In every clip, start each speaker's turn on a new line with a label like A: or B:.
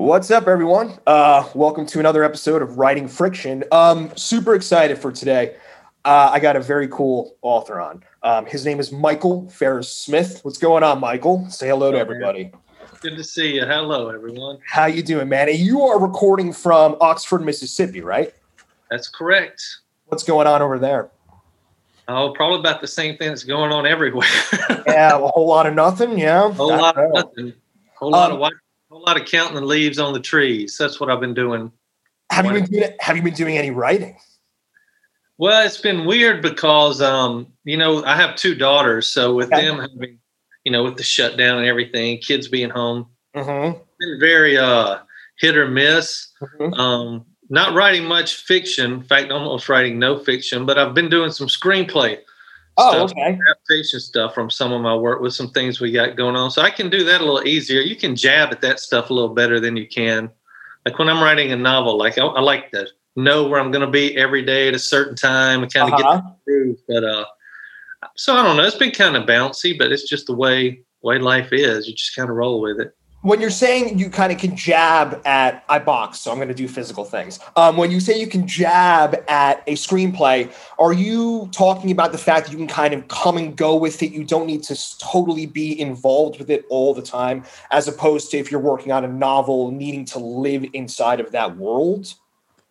A: What's up, everyone? Uh, welcome to another episode of Writing Friction. Um, super excited for today. Uh, I got a very cool author on. Um, his name is Michael Farris Smith. What's going on, Michael? Say hello to everybody.
B: Good to see you. Hello, everyone.
A: How you doing, man? You are recording from Oxford, Mississippi, right?
B: That's correct.
A: What's going on over there?
B: Oh, probably about the same thing that's going on everywhere.
A: yeah, a whole lot of nothing. Yeah,
B: a whole lot of nothing. Whole lot um, of white, whole lot of counting the leaves on the trees. That's what I've been doing.
A: Have you been doing? Have you been doing any writing?
B: Well, it's been weird because um, you know I have two daughters, so with okay. them having, you know, with the shutdown and everything, kids being home,
A: mm-hmm.
B: been very uh, hit or miss. Mm-hmm. Um, not writing much fiction. In fact, almost writing no fiction. But I've been doing some screenplay
A: oh,
B: stuff,
A: okay.
B: adaptation stuff from some of my work with some things we got going on. So I can do that a little easier. You can jab at that stuff a little better than you can. Like when I'm writing a novel, like I, I like to know where I'm going to be every day at a certain time and kind of uh-huh. get groove. But uh, so I don't know. It's been kind of bouncy, but it's just the way way life is. You just kind of roll with it
A: when you're saying you kind of can jab at I box, so I'm going to do physical things. Um, when you say you can jab at a screenplay, are you talking about the fact that you can kind of come and go with it? You don't need to totally be involved with it all the time, as opposed to if you're working on a novel, needing to live inside of that world.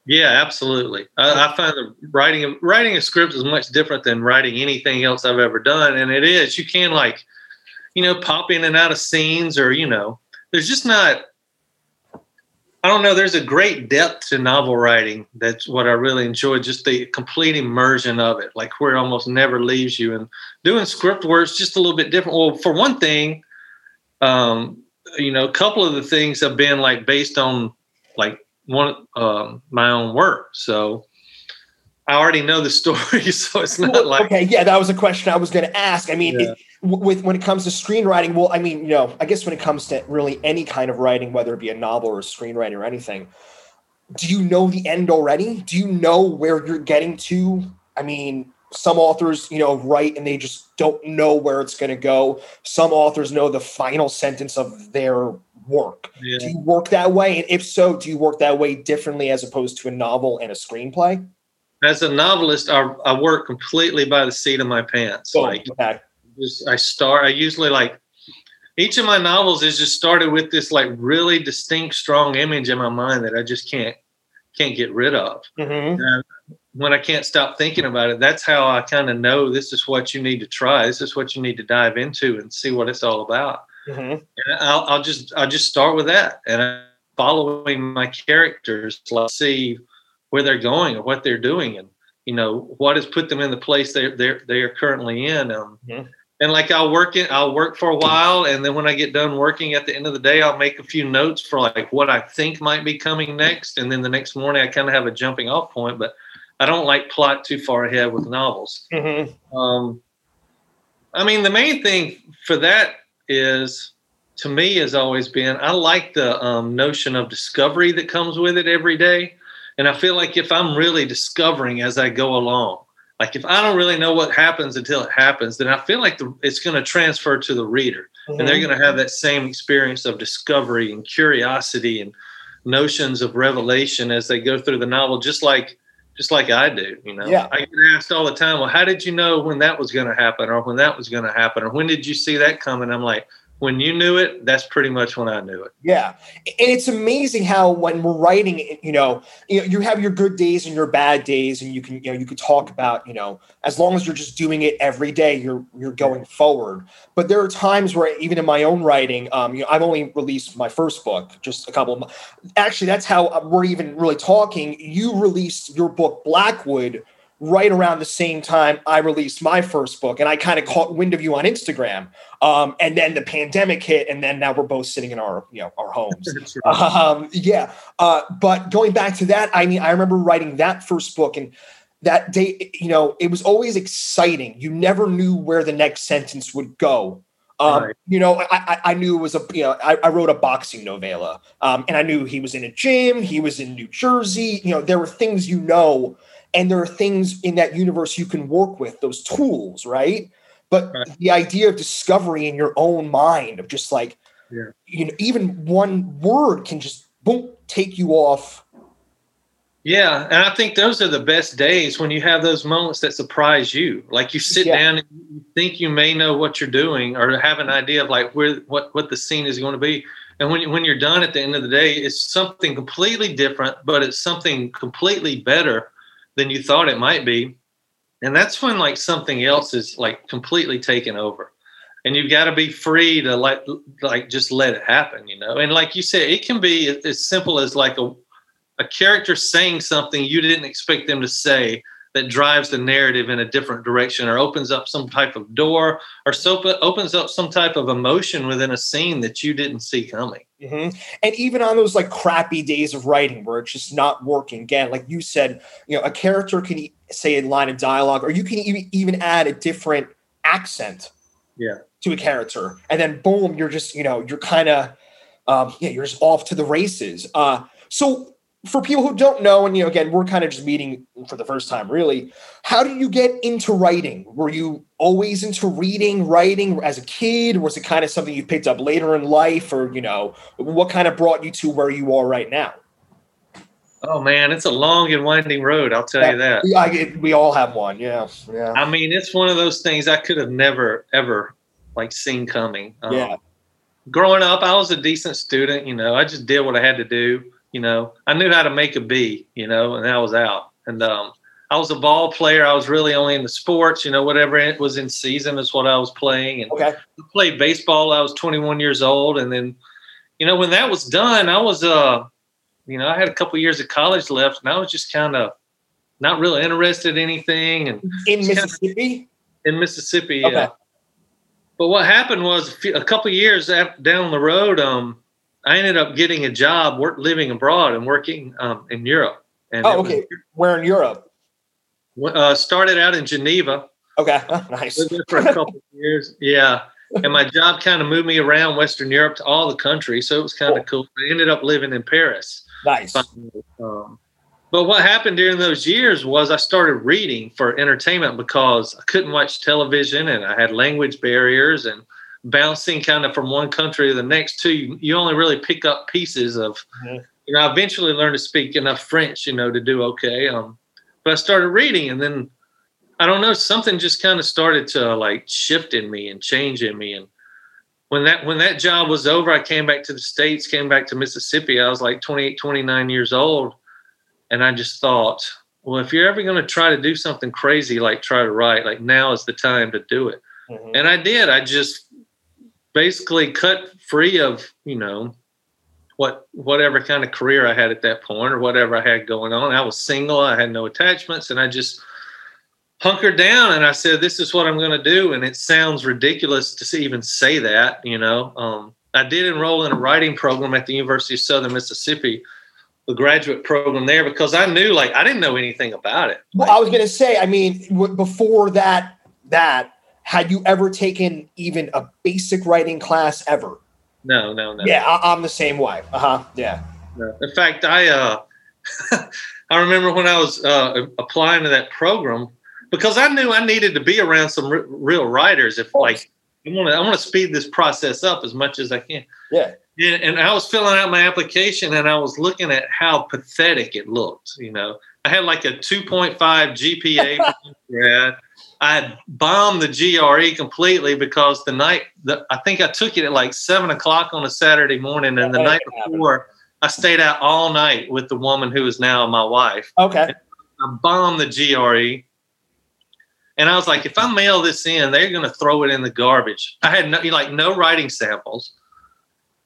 B: Yeah, absolutely. I, I find that writing writing a script is much different than writing anything else I've ever done, and it is. You can like, you know, pop in and out of scenes, or you know there's just not I don't know. There's a great depth to novel writing. That's what I really enjoy. Just the complete immersion of it, like where it almost never leaves you. And doing script work is just a little bit different. Well, for one thing, um, you know, a couple of the things have been like based on like one um, my own work. So I already know the story, so it's not like
A: okay. Yeah, that was a question I was going to ask. I mean, yeah. it, with when it comes to screenwriting well i mean you know i guess when it comes to really any kind of writing whether it be a novel or a screenwriting or anything do you know the end already do you know where you're getting to i mean some authors you know write and they just don't know where it's going to go some authors know the final sentence of their work yeah. do you work that way and if so do you work that way differently as opposed to a novel and a screenplay
B: as a novelist i, I work completely by the seat of my pants
A: oh, like okay
B: just I start. I usually like each of my novels is just started with this like really distinct, strong image in my mind that I just can't can't get rid of.
A: Mm-hmm.
B: when I can't stop thinking about it, that's how I kind of know this is what you need to try. This is what you need to dive into and see what it's all about.
A: Mm-hmm.
B: And I'll, I'll just I'll just start with that and I'm following my characters, let's see where they're going or what they're doing and you know what has put them in the place they're they're they are currently in. Um,
A: mm-hmm
B: and like I'll work it, I'll work for a while, and then when I get done working at the end of the day, I'll make a few notes for like what I think might be coming next, and then the next morning I kind of have a jumping off point. But I don't like plot too far ahead with novels.
A: Mm-hmm.
B: Um, I mean, the main thing for that is, to me, has always been I like the um, notion of discovery that comes with it every day, and I feel like if I'm really discovering as I go along like if I don't really know what happens until it happens, then I feel like the, it's going to transfer to the reader, mm-hmm. and they're mm-hmm. going to have that same experience of discovery and curiosity and notions of revelation as they go through the novel, just like just like I do. You know,
A: yeah.
B: I get asked all the time, "Well, how did you know when that was going to happen, or when that was going to happen, or when did you see that coming?" I'm like, when you knew it, that's pretty much when I knew it.
A: Yeah, and it's amazing how when we're writing, you know, you have your good days and your bad days, and you can, you know, you could talk about, you know, as long as you're just doing it every day, you're you're going forward. But there are times where, even in my own writing, um, you know, I've only released my first book, just a couple of. Actually, that's how we're even really talking. You released your book Blackwood right around the same time I released my first book, and I kind of caught wind of you on Instagram. Um, and then the pandemic hit, and then now we're both sitting in our you know our homes. um, yeah, uh, but going back to that, I mean, I remember writing that first book, and that day, you know, it was always exciting. You never knew where the next sentence would go. Um, right. You know, I, I knew it was a, you know, I, I wrote a boxing novella um, and I knew he was in a gym, he was in New Jersey. You know, there were things you know and there are things in that universe you can work with those tools right but right. the idea of discovery in your own mind of just like
B: yeah.
A: you know even one word can just boom, take you off.
B: Yeah, and I think those are the best days when you have those moments that surprise you. Like you sit
A: Yeah.
B: down and you think you may know what you're doing or have an idea of like where what what the scene is going to be. And when you, when you're done at the end of the day, it's something completely different, but it's something completely better than you thought it might be. And that's when like something else is like completely taken over. And you've got to be free to like like just let it happen, you know. And like you said, it can be as simple as like a a character saying something you didn't expect them to say that drives the narrative in a different direction or opens up some type of door or so opens up some type of emotion within a scene that you didn't see coming.
A: Mhm. And even on those like crappy days of writing where it's just not working, again, like you said, you know, a character can e- say a line of dialogue, or you can even even add a different accent,
B: Yeah.
A: to a character, and then boom, you're just you know you're kind of um, yeah you're just off to the races. Uh, so for people who don't know, and you know, again, we're kind of just meeting for the first time, really. How did you get into writing? Were you always into reading, writing as a kid? Was it kind of something you picked up later in life, or you know, what kind of brought you to where you are right now?
B: Oh man, it's a long and winding road, I'll tell you that.
A: Yeah, I get, we all have one. Yeah, yeah,
B: I mean, it's one of those things I could have never ever like seen coming. Um,
A: yeah.
B: growing up, I was a decent student. You know, I just did what I had to do. You know, I knew how to make a B. You know, and I was out. And um, I was a ball player. I was really only in the sports. You know, whatever it was in season is what I was playing. And
A: Okay.
B: I played baseball. I was 21 years old, and then, you know, when that was done, I was uh, you know, I had a couple years of college left, and I was just kind of not really interested in anything. And
A: In
B: It's kinda-
A: Mississippi.
B: in Mississippi.
A: Okay.
B: Yeah. But what happened was a, few, a couple years down the road, um, I ended up getting a job, work living abroad and working um, in Europe. And
A: Oh,
B: it was-
A: okay. Where in Europe?
B: uh, started out in Geneva,
A: Okay, nice.
B: lived there for a couple of years. Yeah. And my job kind of moved me around Western Europe to all the countries. So it was kind of cool. I ended up living in Paris.
A: Nice.
B: Um, but what happened during those years was I started reading for entertainment because I couldn't watch television and I had language barriers and bouncing kind of from one country to the next too. You, you only really pick up pieces of,
A: Mhm.
B: you know, I eventually learned to speak enough French, you know, to do okay. Um, but I started reading and then I don't know, something just kind of started to like shift in me and change in me. And when that when that job was over, I came back to the States, came back to Mississippi. I was like 28, 29 years old. And I just thought, well, if you're ever going to try to do something crazy like try to write, like now is the time to do it.
A: Mhm.
B: And I did. I just basically cut free of, you know, what whatever kind of career I had at that point or whatever I had going on. I was single, I had no attachments, and I just hunkered down and I said, This is what I'm gonna do. And it sounds ridiculous to even say that, you know. Um, I did enroll in a writing program at the University of Southern Mississippi, the graduate program there, because I knew like I didn't know anything about it.
A: Well, I was going to say, I mean, w- before that, that had you ever taken even a basic writing class ever?
B: No, no, no.
A: Yeah, I, I'm the same way. Uh huh. Yeah.
B: No. In fact, I uh, I remember when I was uh, applying to that program because I knew I needed to be around some r- real writers. If like I want to, I want to speed this process up as much as I can.
A: Yeah.
B: Yeah, and I was filling out my application and I was looking at how pathetic it looked. You know, I had like a 2.5 GPA. I had bombed the GRE completely because the night, the, I think I took it at like seven o'clock on a Saturday morning, and the night
A: that
B: before, I stayed out all night with the woman who is now my wife.
A: Okay.
B: I bombed the GRE. And I was like, if I mail this in, they're going to throw it in the garbage. I had no, like no writing samples.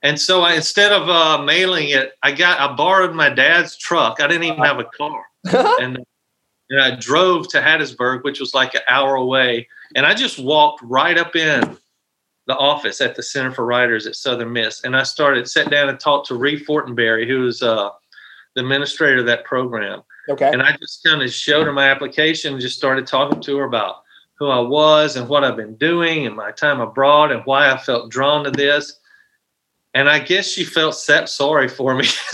B: And so I, instead of uh, mailing it, I got, I borrowed my dad's truck. I didn't even have a car. And, and I drove to Hattiesburg, which was like an hour away. And I just walked right up in the office at the Center for Writers at Southern Miss. And I started, sat down and talked to Rie Fortenberry, who was uh, the administrator of that program.
A: okay.
B: And I just kind of showed her my application and just started talking to her about who I was and what I've been doing and my time abroad and why I felt drawn to this. And I guess she felt set sorry for me.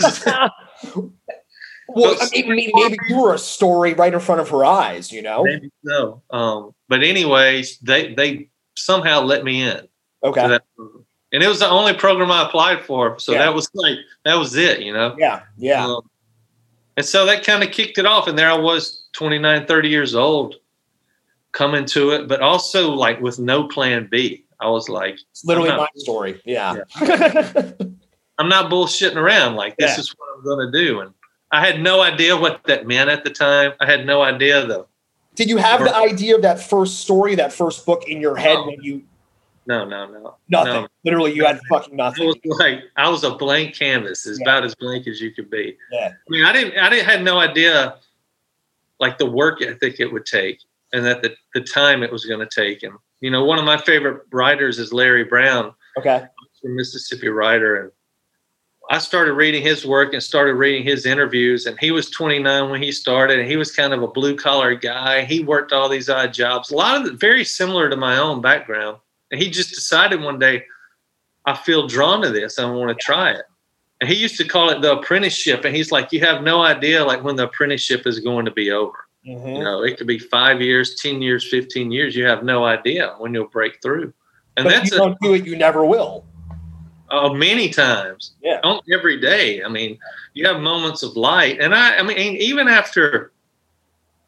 A: well, I mean, maybe, maybe you were a story right in front of her eyes, you know?
B: Maybe so. Um, but anyways, they they somehow let me in.
A: Okay.
B: and it was the only program I applied for. So
A: Yeah.
B: that was like that was it, you know.
A: Yeah, yeah.
B: Um, and so that kind of kicked it off. And there I was, 29, 30 years old, coming to it, but also like with no plan B. I was like,
A: it's literally
B: I'm
A: my story. Yeah.
B: I'm not bullshitting around. Like, this
A: Yeah.
B: is what I'm going to do. And I had no idea what that meant at the time. I had no idea, though.
A: Did you have the idea of that first story, that first book in your head
B: No.
A: when you
B: No, no, no.
A: nothing?
B: No.
A: Literally, you had fucking nothing.
B: I was like, I was a blank canvas, as
A: Yeah.
B: about as blank as you could be.
A: Yeah.
B: I mean, I didn't, I didn't had no idea, like the work ethic it would take, and that the the time it was going to take. And you know, one of my favorite writers is Larry Brown,
A: Okay.
B: Mississippi writer, and I started reading his work and started reading his interviews. And he was 29 when he started, and he was kind of a blue collar guy. He worked all these odd jobs, a lot of it very similar to my own background. And he just decided one day, I feel drawn to this. I want to try it. And he used to call it the apprenticeship. And he's like, you have no idea like when the apprenticeship is going to be over.
A: Mhm.
B: You know, it could be five years, 10 years, 15 years. You have no idea when you'll break through. And
A: But if
B: that's
A: you don't do it, you never will.
B: uh, many times.
A: Yeah.
B: Don't every day. I mean, you have moments of light. And I, I mean, even after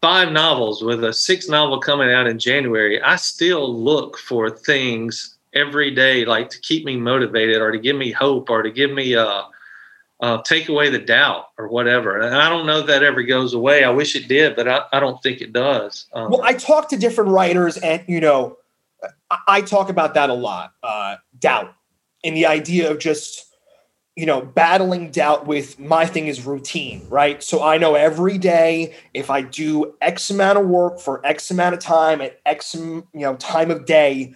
B: five novels with a sixth novel coming out in January, I still look for things every day, like to keep me motivated or to give me hope or to give me, uh, uh, take away the doubt or whatever. And I don't know if that ever goes away. I wish it did, but I, I don't think it does. Um,
A: Well, I talk to different writers, and you know, I, I talk about that a lot. Uh, doubt and the idea of just you know battling doubt with my thing is routine, right? So I know every day if I do X amount of work for X amount of time at X you know time of day,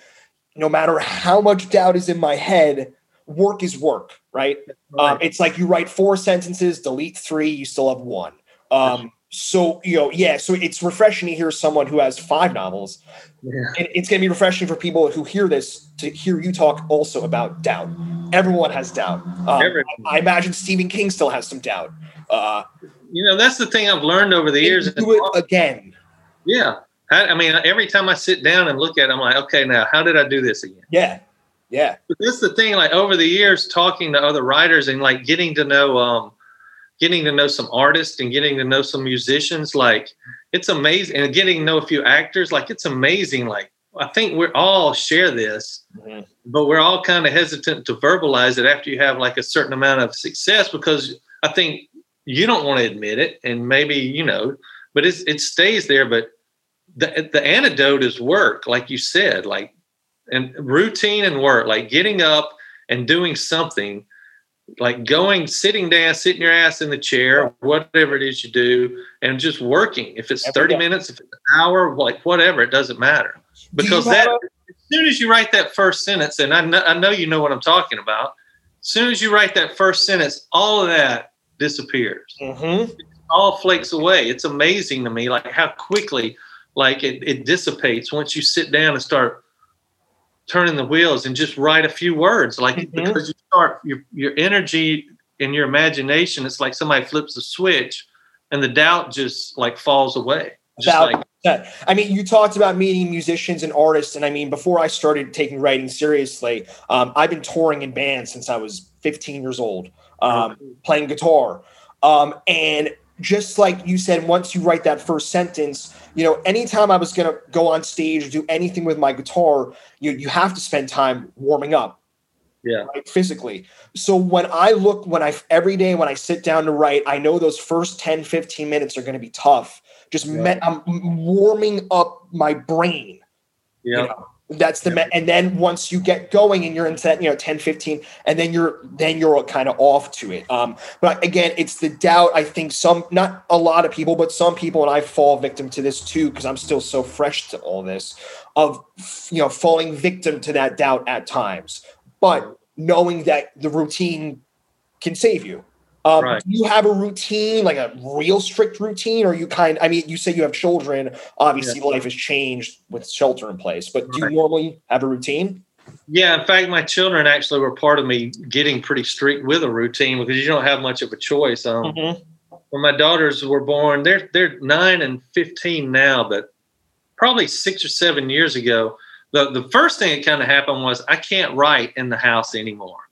A: no matter how much doubt is in my head, work is work, right? Um, it's like you write four sentences, delete three, you still have one. Um, so you know, yeah. So it's refreshing to hear someone who has five novels.
B: yeah.
A: And it's going to be refreshing for people who hear this to hear you talk also about doubt. Everyone has doubt. Um,
B: Everyone.
A: I imagine Stephen King still has some doubt. Uh,
B: You know, that's the thing I've learned over the years.
A: do it again.
B: Yeah. I, I mean, every time I sit down and look at it, I'm like, okay, now how did I do this again?
A: Yeah, yeah,
B: But that's the thing, like over the years, talking to other writers and like getting to know, um, getting to know some artists and getting to know some musicians, like it's amazing. And getting to know a few actors, like it's amazing. Like I think we all share this,
A: Mhm.
B: but we're all kind of hesitant to verbalize it after you have like a certain amount of success because I think you don't want to admit it, and maybe you know, but it's, it stays there. But the the antidote is work, like you said, like and routine and work, like getting up and doing something, like going, sitting down, sitting your ass in the chair, whatever it is you do, and just working. If it's
A: Every
B: 30
A: day.
B: minutes, if it's an hour, like whatever, it doesn't matter. Because that, as soon as you write that first sentence, and I know, I know you know what I'm talking about, as soon as you write that first sentence, all of that disappears
A: Mhm.
B: all flakes away. It's amazing to me, like how quickly, like it, it dissipates once you sit down and start turning the wheels and just write a few words. Like
A: Mhm.
B: because you start your your energy and your imagination, it's like somebody flips a switch, and the doubt just like falls away. Just like
A: I mean, you talked about meeting musicians and artists, and I mean, before I started taking writing seriously, um, I've been touring in bands since I was 15 years old, um, playing guitar. Um, and just like you said, once you write that first sentence, you know, anytime I was going to go on stage, or do anything with my guitar, you you have to spend time warming up
B: yeah,
A: right, physically. So when I look, when I every day when I sit down to write, I know those first 10, 15 minutes are going to be tough. Just
B: Yeah.
A: me- I'm warming up my brain.
B: yeah,
A: You know, that's the, me- and then once you get going and you're in that, you know, 10, 15, and then you're, then you're kind of off to it. Um, but again, it's the doubt. I think some, not a lot of people, but some people, and I fall victim to this too, because I'm still so fresh to all this of, you know, falling victim to that doubt at times, but knowing that the routine can save you. Um,
B: Right.
A: Do you have a routine, like a real strict routine, or you kind? I mean, you say you have children. Obviously, life has changed with shelter in place. But do you normally have a routine?
B: yeah. In fact, my children actually were part of me getting pretty strict with a routine because you don't have much of a choice. Um, when my daughters were born, they're they're nine and fifteen now, but probably six or seven years ago, the the first thing that kind of happened was I can't write in the house anymore.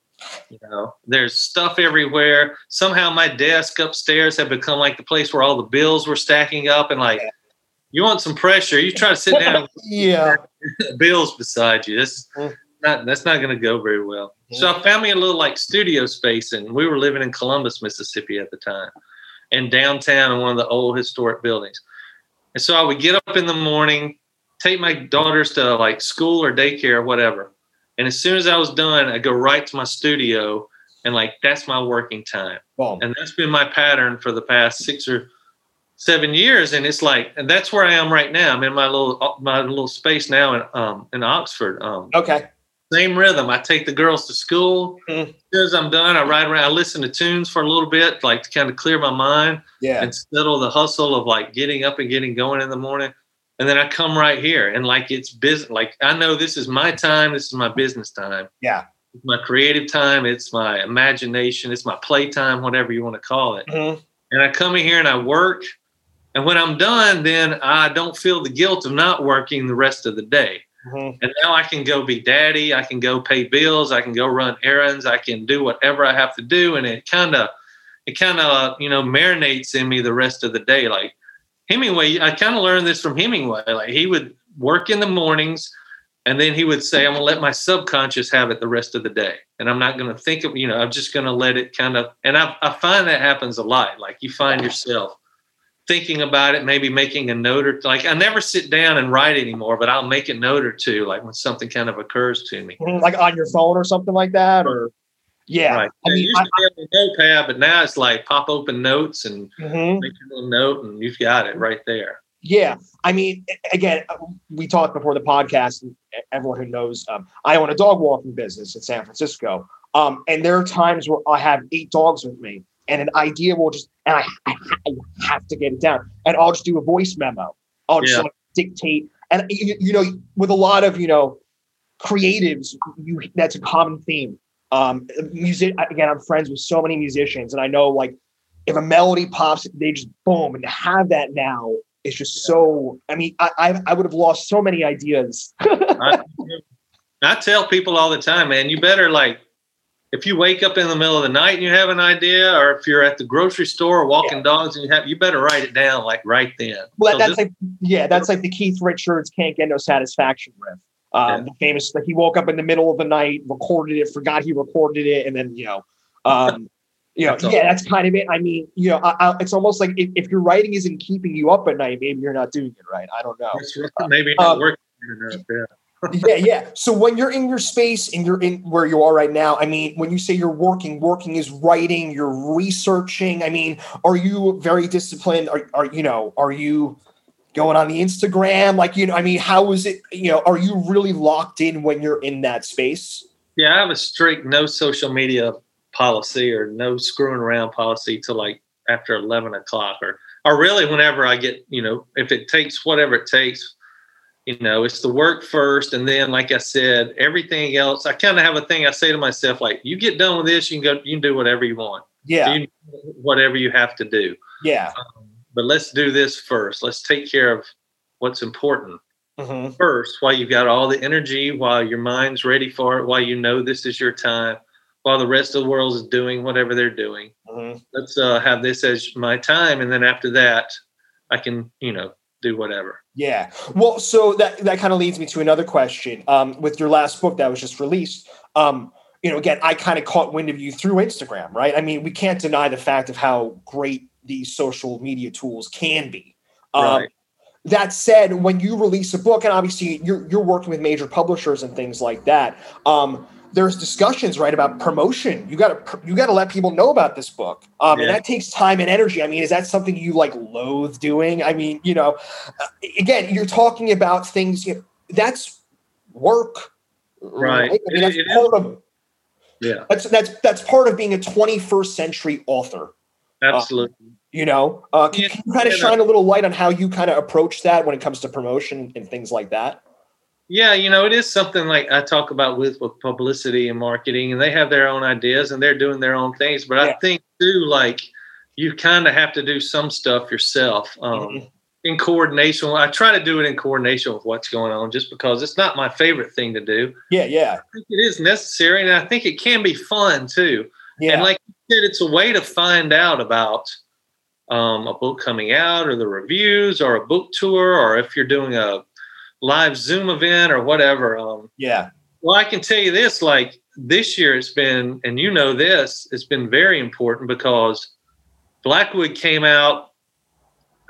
B: You know, there's stuff everywhere. Somehow my desk upstairs had become like the place where all the bills were stacking up and like you want some pressure, you try to sit down
A: yeah.
B: bills beside you. That's
A: Mm.
B: not that's not gonna go very well. So I found me a little like studio space and we were living in Columbus, Mississippi at the time, and downtown in one of the old historic buildings. And so I would get up in the morning, take my daughters to like school or daycare or whatever. And as soon as I was done, I go right to my studio and like that's my working time.
A: Boom.
B: And that's been my pattern for the past six or seven years. And it's like, and that's where I am right now. I'm in my little my little space now in um in Oxford. Um
A: Okay.
B: same rhythm. I take the girls to school.
A: Mm.
B: As soon as I'm done, I ride around, I listen to tunes for a little bit, like to kind of clear my mind
A: Yeah.
B: and settle the hustle of like getting up and getting going in the morning. And then I come right here and like it's business. Like I know this is my time. This is my business time.
A: Yeah.
B: It's my creative time. It's my imagination. It's my playtime, whatever you want to call it.
A: Mhm.
B: And I come in here and I work. And when I'm done, then I don't feel the guilt of not working the rest of the day.
A: Mhm.
B: And now I can go be daddy. I can go pay bills. I can go run errands. I can do whatever I have to do. And it kind of, it kind of, you know, marinates in me the rest of the day. Like Hemingway, I kind of learned this from Hemingway. Like he would work in the mornings and then he would say, I'm to let my subconscious have it the rest of the day. And I'm not to think of, you know, I'm just to let it kind of, and I, I find that happens a lot. Like you find yourself thinking about it, maybe making a note or like I never sit down and write anymore, but I'll make a note or two, like when something kind of occurs to me.
A: Mhm. Like on your phone or something like that, or yeah.
B: Right.
A: I
B: I
A: mean,
B: used to be on a notepad, but now it's like pop open notes and
A: Mhm.
B: make a little note, and you've got it right there.
A: Yeah, I mean, again, uh, we talked before the podcast. And everyone who knows, um, I own a dog walking business in San Francisco, um, and there are times where I have eight dogs with me, and an idea will just, and I, I, I have to get it down, and I'll just do a voice memo. I'll just
B: Yeah.
A: like, dictate, and you, you know, with a lot of you know creatives, you that's a common theme. Um, music again, I'm friends with so many musicians, and I know like if a melody pops, they just boom, and to have that now it's just so. I mean, I I, I would have lost so many ideas.
B: I, I tell people all the time, man, you better like if you wake up in the middle of the night and you have an idea, or if you're at the grocery store walking dogs and you have, you better write it down like right then.
A: well,
B: So
A: that's
B: just-
A: like yeah, that's like the Keith Richards "Can't Get No Satisfaction" riff. Um, The famous like he woke up in the middle of the night, recorded it, forgot he recorded it, and then you know, um, you know,
B: That's
A: yeah, that's kind of it. I mean, you know, I, I, it's almost like if, if your writing isn't keeping you up at night, maybe you're not doing it right. I don't know.
B: Maybe not
A: Um,
B: working enough. Yeah.
A: yeah, yeah. So when you're in your space and you're in where you are right now, I mean, when you say you're working, working is writing, you're researching. I mean, are you very disciplined? Are, are you know, are you going on the Instagram? Like, you know, I mean, how is it, you know, are you really locked in when you're in that space?
B: Yeah, I have a strict no social media policy or no screwing around policy till like after eleven o'clock or or really whenever I get, you know, if it takes whatever it takes, you know, it's the work first and then like I said, everything else. I kind of have a thing I say to myself, like, you get done with this, you can go you can do whatever you want.
A: Yeah,
B: You whatever you have to do.
A: yeah.
B: Um, But let's do this first. Let's take care of what's important
A: hmm
B: first while you've got all the energy, while your mind's ready for it, while you know this is your time, while the rest of the world is doing whatever they're doing.
A: hmm
B: Let's uh, have this as my time, and then after that, I can, you know, do whatever.
A: Yeah. Well, so that that kind of leads me to another question. Um, with your last book that was just released, um, you know, again, I kind of caught wind of you through Instagram, right? I mean, we can't deny the fact of how great these social media tools can be. Um,
B: Right.
A: That said, when you release a book, and obviously you're you're working with major publishers and things like that, um, there's discussions right about promotion. You got to you got to let people know about this book, um, and that takes time and energy. I mean, is that something you like loathe doing? I mean, you know, uh, again, you're talking about things. You know, that's work,
B: Right.
A: I mean,
B: It-
A: that's
B: it is.
A: part of
B: Yeah,
A: that's that's that's part of being a 21st century author.
B: Absolutely.
A: You know, uh, can,
B: Yeah,
A: can you kind of
B: yeah,
A: shine a little light on how you kind of approach that when it comes to promotion and things like that?
B: Yeah, you know, it is something like I talk about with with publicity and marketing, and they have their own ideas and they're doing their own things. But
A: Yeah.
B: I think too, like you kind of have to do some stuff yourself. Um,
A: Mhm.
B: in coordination. I try to do it in coordination with what's going on, just because it's not my favorite thing to do.
A: Yeah, yeah,
B: I think it is necessary, and I think it can be fun too.
A: yeah.
B: And like it's a way to find out about um, a book coming out, or the reviews, or a book tour, or if you're doing a live Zoom event or whatever. Um,
A: yeah.
B: well, I can tell you this: like this year, it's been, and you know this, it's been very important because Blackwood came out.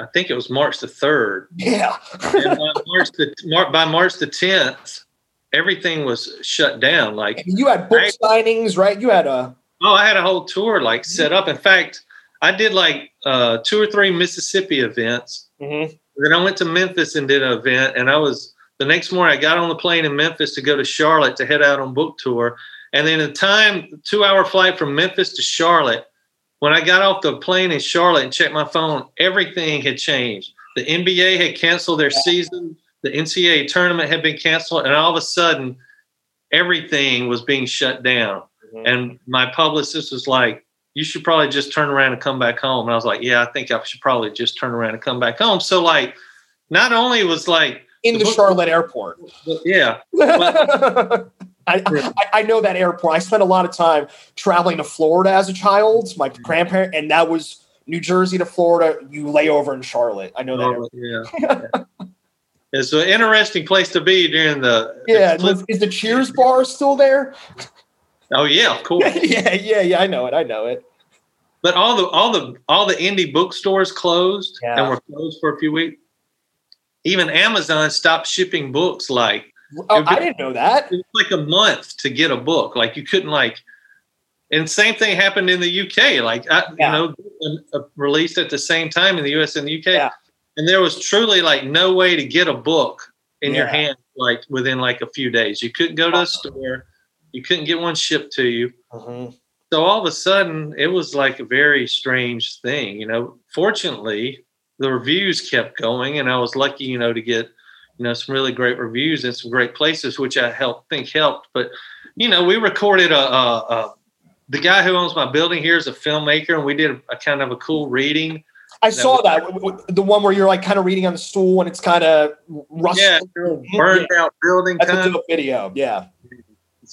B: I think it was March the third,
A: Yeah.
B: by March the by March the tenth, everything was shut down. Like
A: you had book
B: Right.
A: signings, right? You had a
B: Oh, I had a whole tour like set up. In fact, I did like uh, two or three Mississippi events.
A: Mhm.
B: Then I went to Memphis and did an event. And I was the next morning. I got on the plane in Memphis to go to Charlotte to head out on book tour. And then the time, two hour flight from Memphis to Charlotte. When I got off the plane in Charlotte and checked my phone, everything had changed. The NBA had canceled their season. The NCAA tournament had been canceled, and all of a sudden, everything was being shut down. Mm-hmm. And my publicist was like, You should probably just turn around and come back home. And I was like, Yeah, I think I should probably just turn around and come back home. So, like, not only was like,
A: in the
B: book-
A: Charlotte airport.
B: yeah,
A: I, I, I know that airport. I spent a lot of time traveling to Florida as a child, my mm-hmm. grandparent, and that was New Jersey to Florida. You lay over in Charlotte. I know that.
B: oh, yeah. It's an interesting place to be during the. the
A: yeah, is the Cheers bar still there?
B: Oh yeah, of course.
A: yeah, yeah, yeah. I know it. I know it.
B: But all the all the all the indie bookstores closed
A: Yeah.
B: and were closed for a few weeks. Even Amazon stopped shipping books. Like
A: Oh,
B: You're
A: I didn't know that.
B: it was like a month to get a book. Like you couldn't like. And same thing happened in the UK. Like I,
A: Yeah.
B: you know, uh, released at the same time in the US and the UK.
A: Yeah.
B: And there was truly like no way to get a book in your hand like within like a few days. You couldn't go to a store. You couldn't get one shipped to you.
A: Mhm.
B: so all of a sudden it was like a very strange thing you know fortunately the reviews kept going and i was lucky you know to get you know some really great reviews in some great places which i helped think helped but you know we recorded a, a, a the guy who owns my building here is a filmmaker and we did a, a kind of a cool reading
A: I
B: That
A: saw
B: was-
A: that the one where you're like kind of reading on the stool and it's kind of rustling.
B: burned out building
A: That's a
B: kind
A: dope video. Yeah.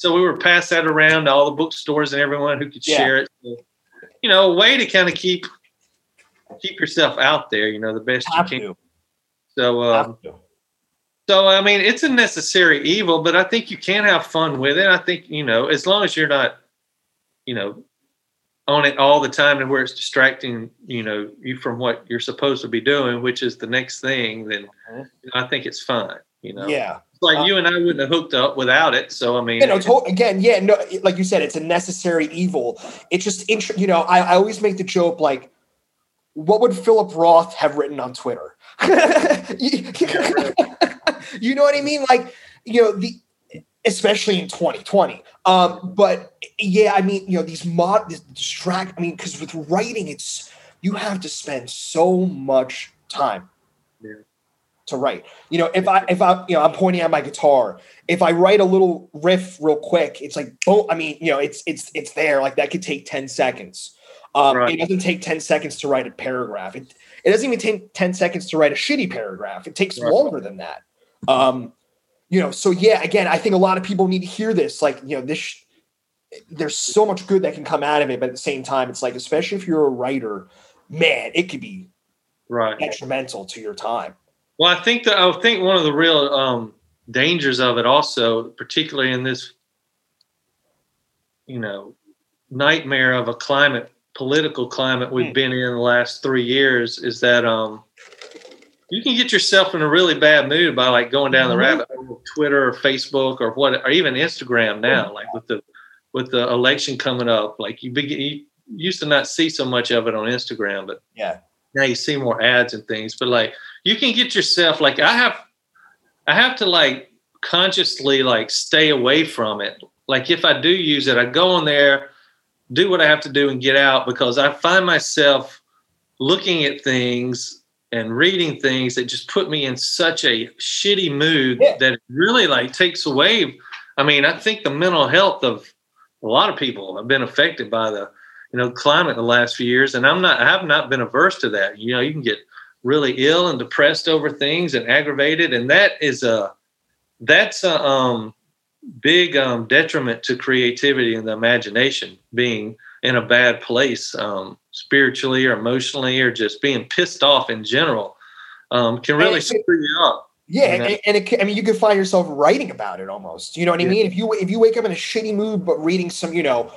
B: So we were pass that around to all the bookstores and everyone who could
A: Yeah.
B: share it So, you know a way to kind of keep keep yourself out there you know the best you can
A: to.
B: so um,
A: Have.
B: So I mean, it's a necessary evil, but I think you can have fun with it. I think you know, as long as you're not, you know, on it all the time and where it's distracting, you know, you from what you're supposed to be doing, which is the next thing. Then
A: Mhm.
B: you know, I think it's fine. You know,
A: Yeah.
B: Like
A: Uh,
B: you and I wouldn't have hooked up without it. So I mean,
A: you know, to- again, yeah, no, like you said, it's a necessary evil. It's just, int- you know, I, I always make the joke like, what would Philip Roth have written on Twitter? you, know what I mean? Like, you know, the especially in 2020. Um, but yeah, I mean, you know, these mod this distract. I mean, because with writing, it's you have to spend so much time. To write. You know, if I if I you know I'm pointing at my guitar, if I write a little riff real quick, it's like boom. I mean, you know, it's it's it's there. Like that could take ten seconds. Um,
B: Right.
A: It doesn't take ten seconds to write a paragraph. It it doesn't even take ten seconds to write a shitty paragraph. It takes
B: Right.
A: longer than that. Um, you know, so yeah, again, I think a lot of people need to hear this. Like, you know, this. sh- There's so much good that can come out of it, but at the same time, it's like, especially if you're a writer, man, it could be
B: right.
A: detrimental to your time.
B: Well, I think that I think one of the real um, dangers of it, also, particularly in this, you know, nightmare of a climate, political climate we've
A: Hmm.
B: been in the last three years, is that um, you can get yourself in a really bad mood by like going down the
A: Mhm.
B: rabbit hole of Twitter or Facebook or what, or even Instagram now, like with the with the election coming up. Like you, begin, you used to not see so much of it on Instagram, but
A: Yeah.
B: Now you see more ads and things but like you can get yourself like i have i have to like consciously like stay away from it like if i do use it i go on there do what i have to do and get out because i find myself looking at things and reading things that just put me in such a shitty mood
A: Yeah.
B: that it really like takes away i mean i think the mental health of a lot of people have been affected by the you know climate in the last few years and i'm not i have not been averse to that you know you can get really ill and depressed over things and aggravated, and that is a that's a um, big um, detriment to creativity and the imagination. Being in a bad place, um, spiritually or emotionally, or just being pissed off in general, um, can really screw you up.
A: Yeah,
B: You know?
A: and, and it, can- I mean, you can find yourself writing about it almost. You know what I mean? If you if you wake up in a shitty mood, but reading some, you know,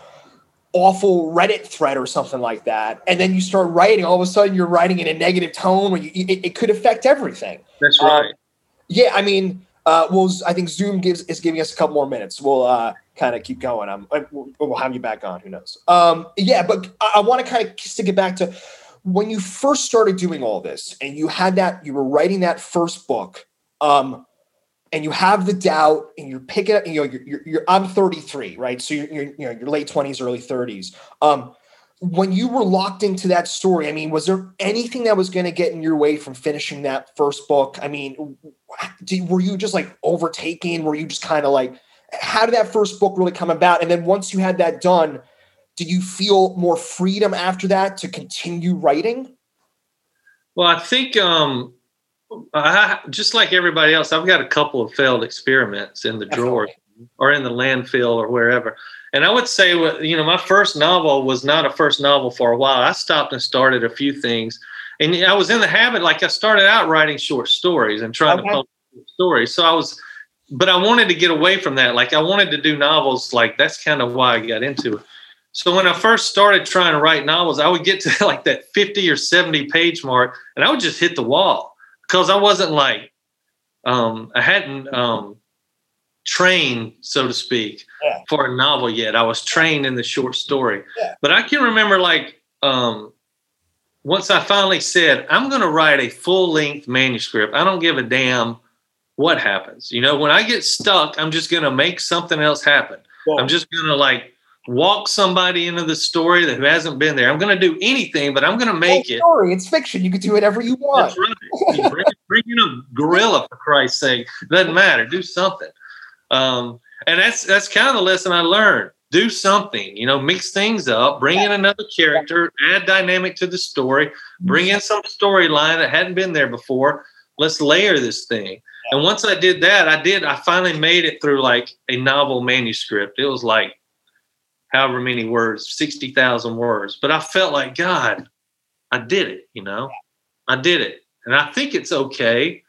A: awful Reddit thread or something like that, and then you start writing, all of a sudden you're writing in a negative tone, where you, it, it could affect everything.
B: That's
A: Um,
B: right.
A: Yeah, I mean, uh, well, I think Zoom gives is giving us a couple more minutes. We'll uh, kind of keep going. I'm, I- we'll, we'll have you back on. Who knows? Um, yeah, but I, I want to kind of stick it back to when you first started doing all this, and you had that, you were writing that first book, um, and you have the doubt, and you're picking up. You know, you're, you're, you're I'm 33, right? So you're, you're you know your late 20s, early 30s. Um, when you were locked into that story, I mean, was there anything that was going to get in your way from finishing that first book? I mean, did, were you just like overtaking? Were you just kind of like, how did that first book really come about? And then once you had that done, did you feel more freedom after that to continue writing?
B: Well, I think um, I, just like everybody else, I've got a couple of failed experiments in the drawer or in the landfill or wherever. And I would say, you know, my first novel was not a first novel for a while. I stopped and started a few things, and I was in the habit. Like I started out writing short stories and trying
A: Okay.
B: to publish stories. So I was, but I wanted to get away from that. Like I wanted to do novels. Like that's kind of why I got into it. So when I first started trying to write novels, I would get to like that 50 or 70 page mark and I would just hit the wall because I wasn't like, um, I hadn't um, trained, so to speak,
A: Yeah.
B: for a novel yet. I was trained in the short story.
A: Yeah.
B: But I can remember like, um, once I finally said, I'm going to write a full length manuscript, I don't give a damn what happens. You know, when I get stuck, I'm just going to make something else happen. I'm just gonna like walk somebody into the story that who hasn't been there. I'm gonna do anything, but I'm gonna make it.
A: story. It's fiction. You can do whatever you want.
B: That's right. Bring, bring in a gorilla for Christ's sake. Doesn't matter. Do something. Um, and that's that's kind of the lesson I learned. Do something. You know, mix things up. Bring in another character. Add dynamic to the story. Bring in some storyline that hadn't been there before. Let's layer this thing. And once I did that, I did. I finally made it through like a novel manuscript. It was like however many words, sixty thousand words. But I felt like God, I did it. You know, I did it, and I think it's okay.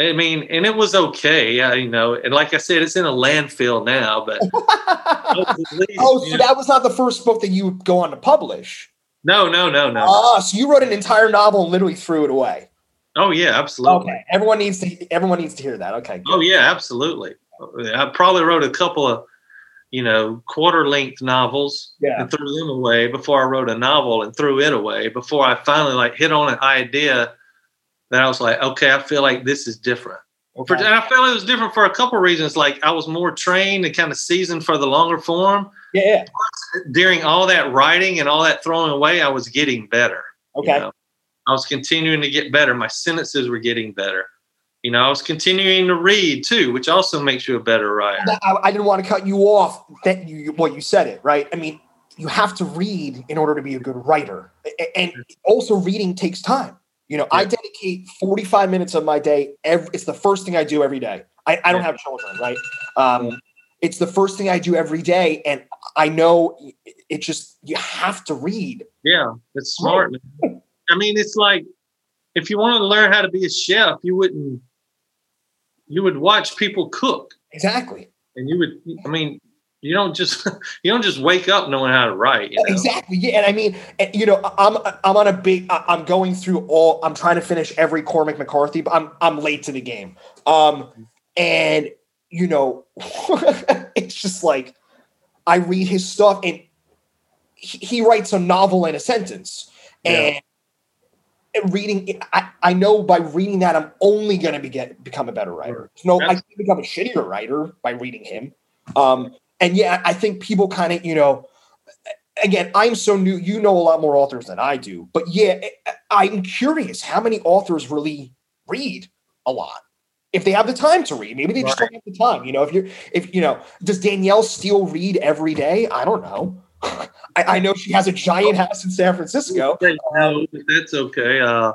B: I mean, and it was okay. I, you know, and like I said, it's in a landfill now. But least,
A: oh, so
B: know-
A: that was not the first book that you would go on to publish.
B: no, no, no, no.
A: Ah, so you wrote an entire novel and literally threw it away.
B: oh yeah, absolutely.
A: Okay, everyone needs to everyone needs to hear that. Okay, good.
B: Oh yeah, absolutely. I probably wrote a couple of, you know, quarter length novels
A: Yeah.
B: and threw them away before I wrote a novel and threw it away before I finally like hit on an idea that I was like, okay, I feel like this is different.
A: Okay.
B: and I felt it was different for a couple of reasons. Like I was more trained and kind of seasoned for the longer form.
A: yeah, yeah.
B: During all that writing and all that throwing away, I was getting better. you
A: Okay.
B: know? I was continuing to get better. My sentences were getting better. You know, I was continuing to read too, which also makes you a better writer.
A: I, I didn't want to cut you off. That you, well, you said it right. I mean, you have to read in order to be a good writer, and also reading takes time. You know, I dedicate forty-five minutes of my day. Every, it's the first thing I do every day. I, I don't
B: Yeah.
A: have children, right? Um, It's the first thing I do every day, and I know it- just you have to read.
B: Yeah, it's smart. I mean, it's like if you wanted to learn how to be a chef, you wouldn't. You would watch people cook,
A: Exactly.
B: and you would. I mean, you don't just you don't just wake up knowing how to write. You know?
A: Exactly. Yeah, and I mean, you know, I'm I'm on a big. I'm going through all. I'm trying to finish every Cormac McCarthy, but I'm I'm late to the game. Um, and you know, it's just like I read his stuff, and he, he writes a novel in a sentence, and Reading, I, I know by reading that I'm only going to be get become a better writer. No, I can become a shittier writer by reading him. Um, and yeah, I think people kind of, you know, again, I'm so new. You know a lot more authors than I do, but yeah, I- I'm curious how many authors really read a lot. If they have the time to read, maybe they just
B: Right.
A: don't have the time. You know, if you're, if you know, does Danielle Steel read every day? I don't know. I, I, know she has a giant house in San Francisco.
B: No, that's okay. Uh,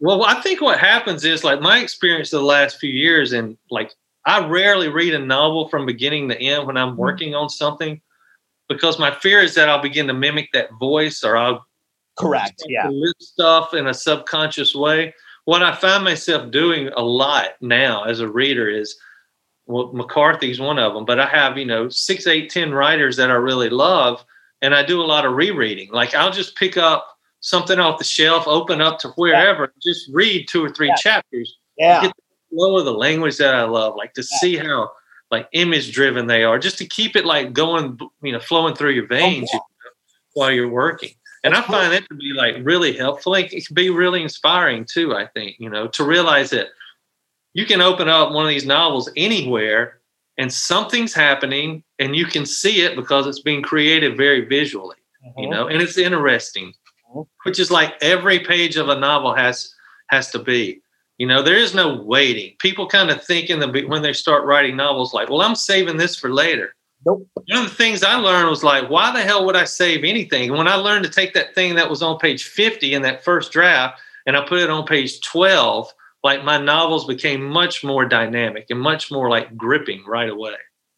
B: well, I think what happens is like my experience of the last few years, and like I rarely read a novel from beginning to end when I'm working on something because my fear is that I'll begin to mimic that voice or I'll
A: correct yeah
B: stuff in a subconscious way. What I find myself doing a lot now as a reader is well, McCarthy's one of them, but I have, you know, six, eight, ten writers that I really love, and I do a lot of rereading. Like I'll just pick up something off the shelf, open up to wherever, yeah. just read two or three yeah. chapters.
A: Yeah. Get
B: the flow of the language that I love, like to yeah. see how like image driven they are, just to keep it like going, you know, flowing through your oh, veins oh, you know, while you're working. And That's I find cool. that to be like really helpful. It can be really inspiring too, I think, you know, to realize that you can open up one of these novels anywhere and something's happening and you can see it because it's being created very visually, mm-hmm. you know, and it's interesting, mm-hmm. which is like every page of a novel has has to be. You know, there is no waiting. People kind of think in the when they start writing novels, like, well, I'm saving this for later.
A: Nope.
B: One of the things I learned was like, why the hell would I save anything? when I learned to take that thing that was on page 50 in that first draft and I put it on page 12, like my novels became much more dynamic and much more like gripping right away.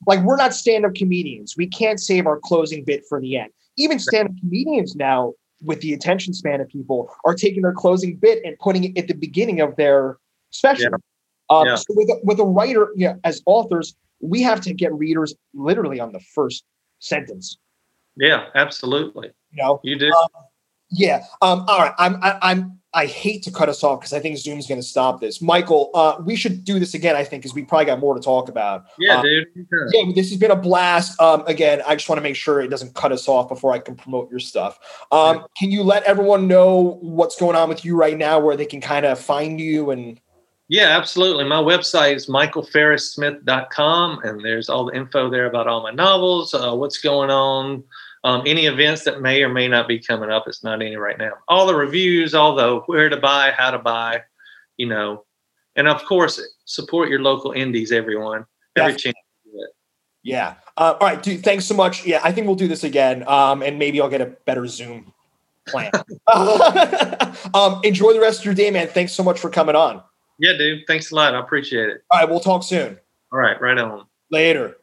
A: Like we're not stand-up comedians. We can't save our closing bit for the end. Even stand-up comedians now with the attention span of people are taking their closing bit and putting it at the beginning of their special. Yeah. Um, yeah. So with, a, with a writer, you know, as authors, we have to get readers literally on the first sentence.
B: Yeah, absolutely.
A: You know,
B: you do.
A: Um, yeah. Um, all right. I'm. I, I'm. I hate to cut us off because I think Zoom's going to stop this. Michael, uh, we should do this again. I think because we probably got more to talk about.
B: Yeah,
A: um,
B: dude.
A: Yeah, this has been a blast. Um, again, I just want to make sure it doesn't cut us off before I can promote your stuff. Um, yeah. Can you let everyone know what's going on with you right now, where they can kind of find you and?
B: Yeah, absolutely. My website is michaelfarrissmith.com, and there's all the info there about all my novels, uh, what's going on um, any events that may or may not be coming up. It's not any right now. All the reviews, all the where to buy, how to buy, you know, and of course, support your local indies, everyone. Every chance.
A: Yeah. Uh, all right, dude. Thanks so much. Yeah, I think we'll do this again, um, and maybe I'll get a better Zoom plan. um, enjoy the rest of your day, man. Thanks so much for coming on.
B: Yeah, dude. Thanks a lot. I appreciate it.
A: All right, we'll talk soon.
B: All right, right on.
A: Later.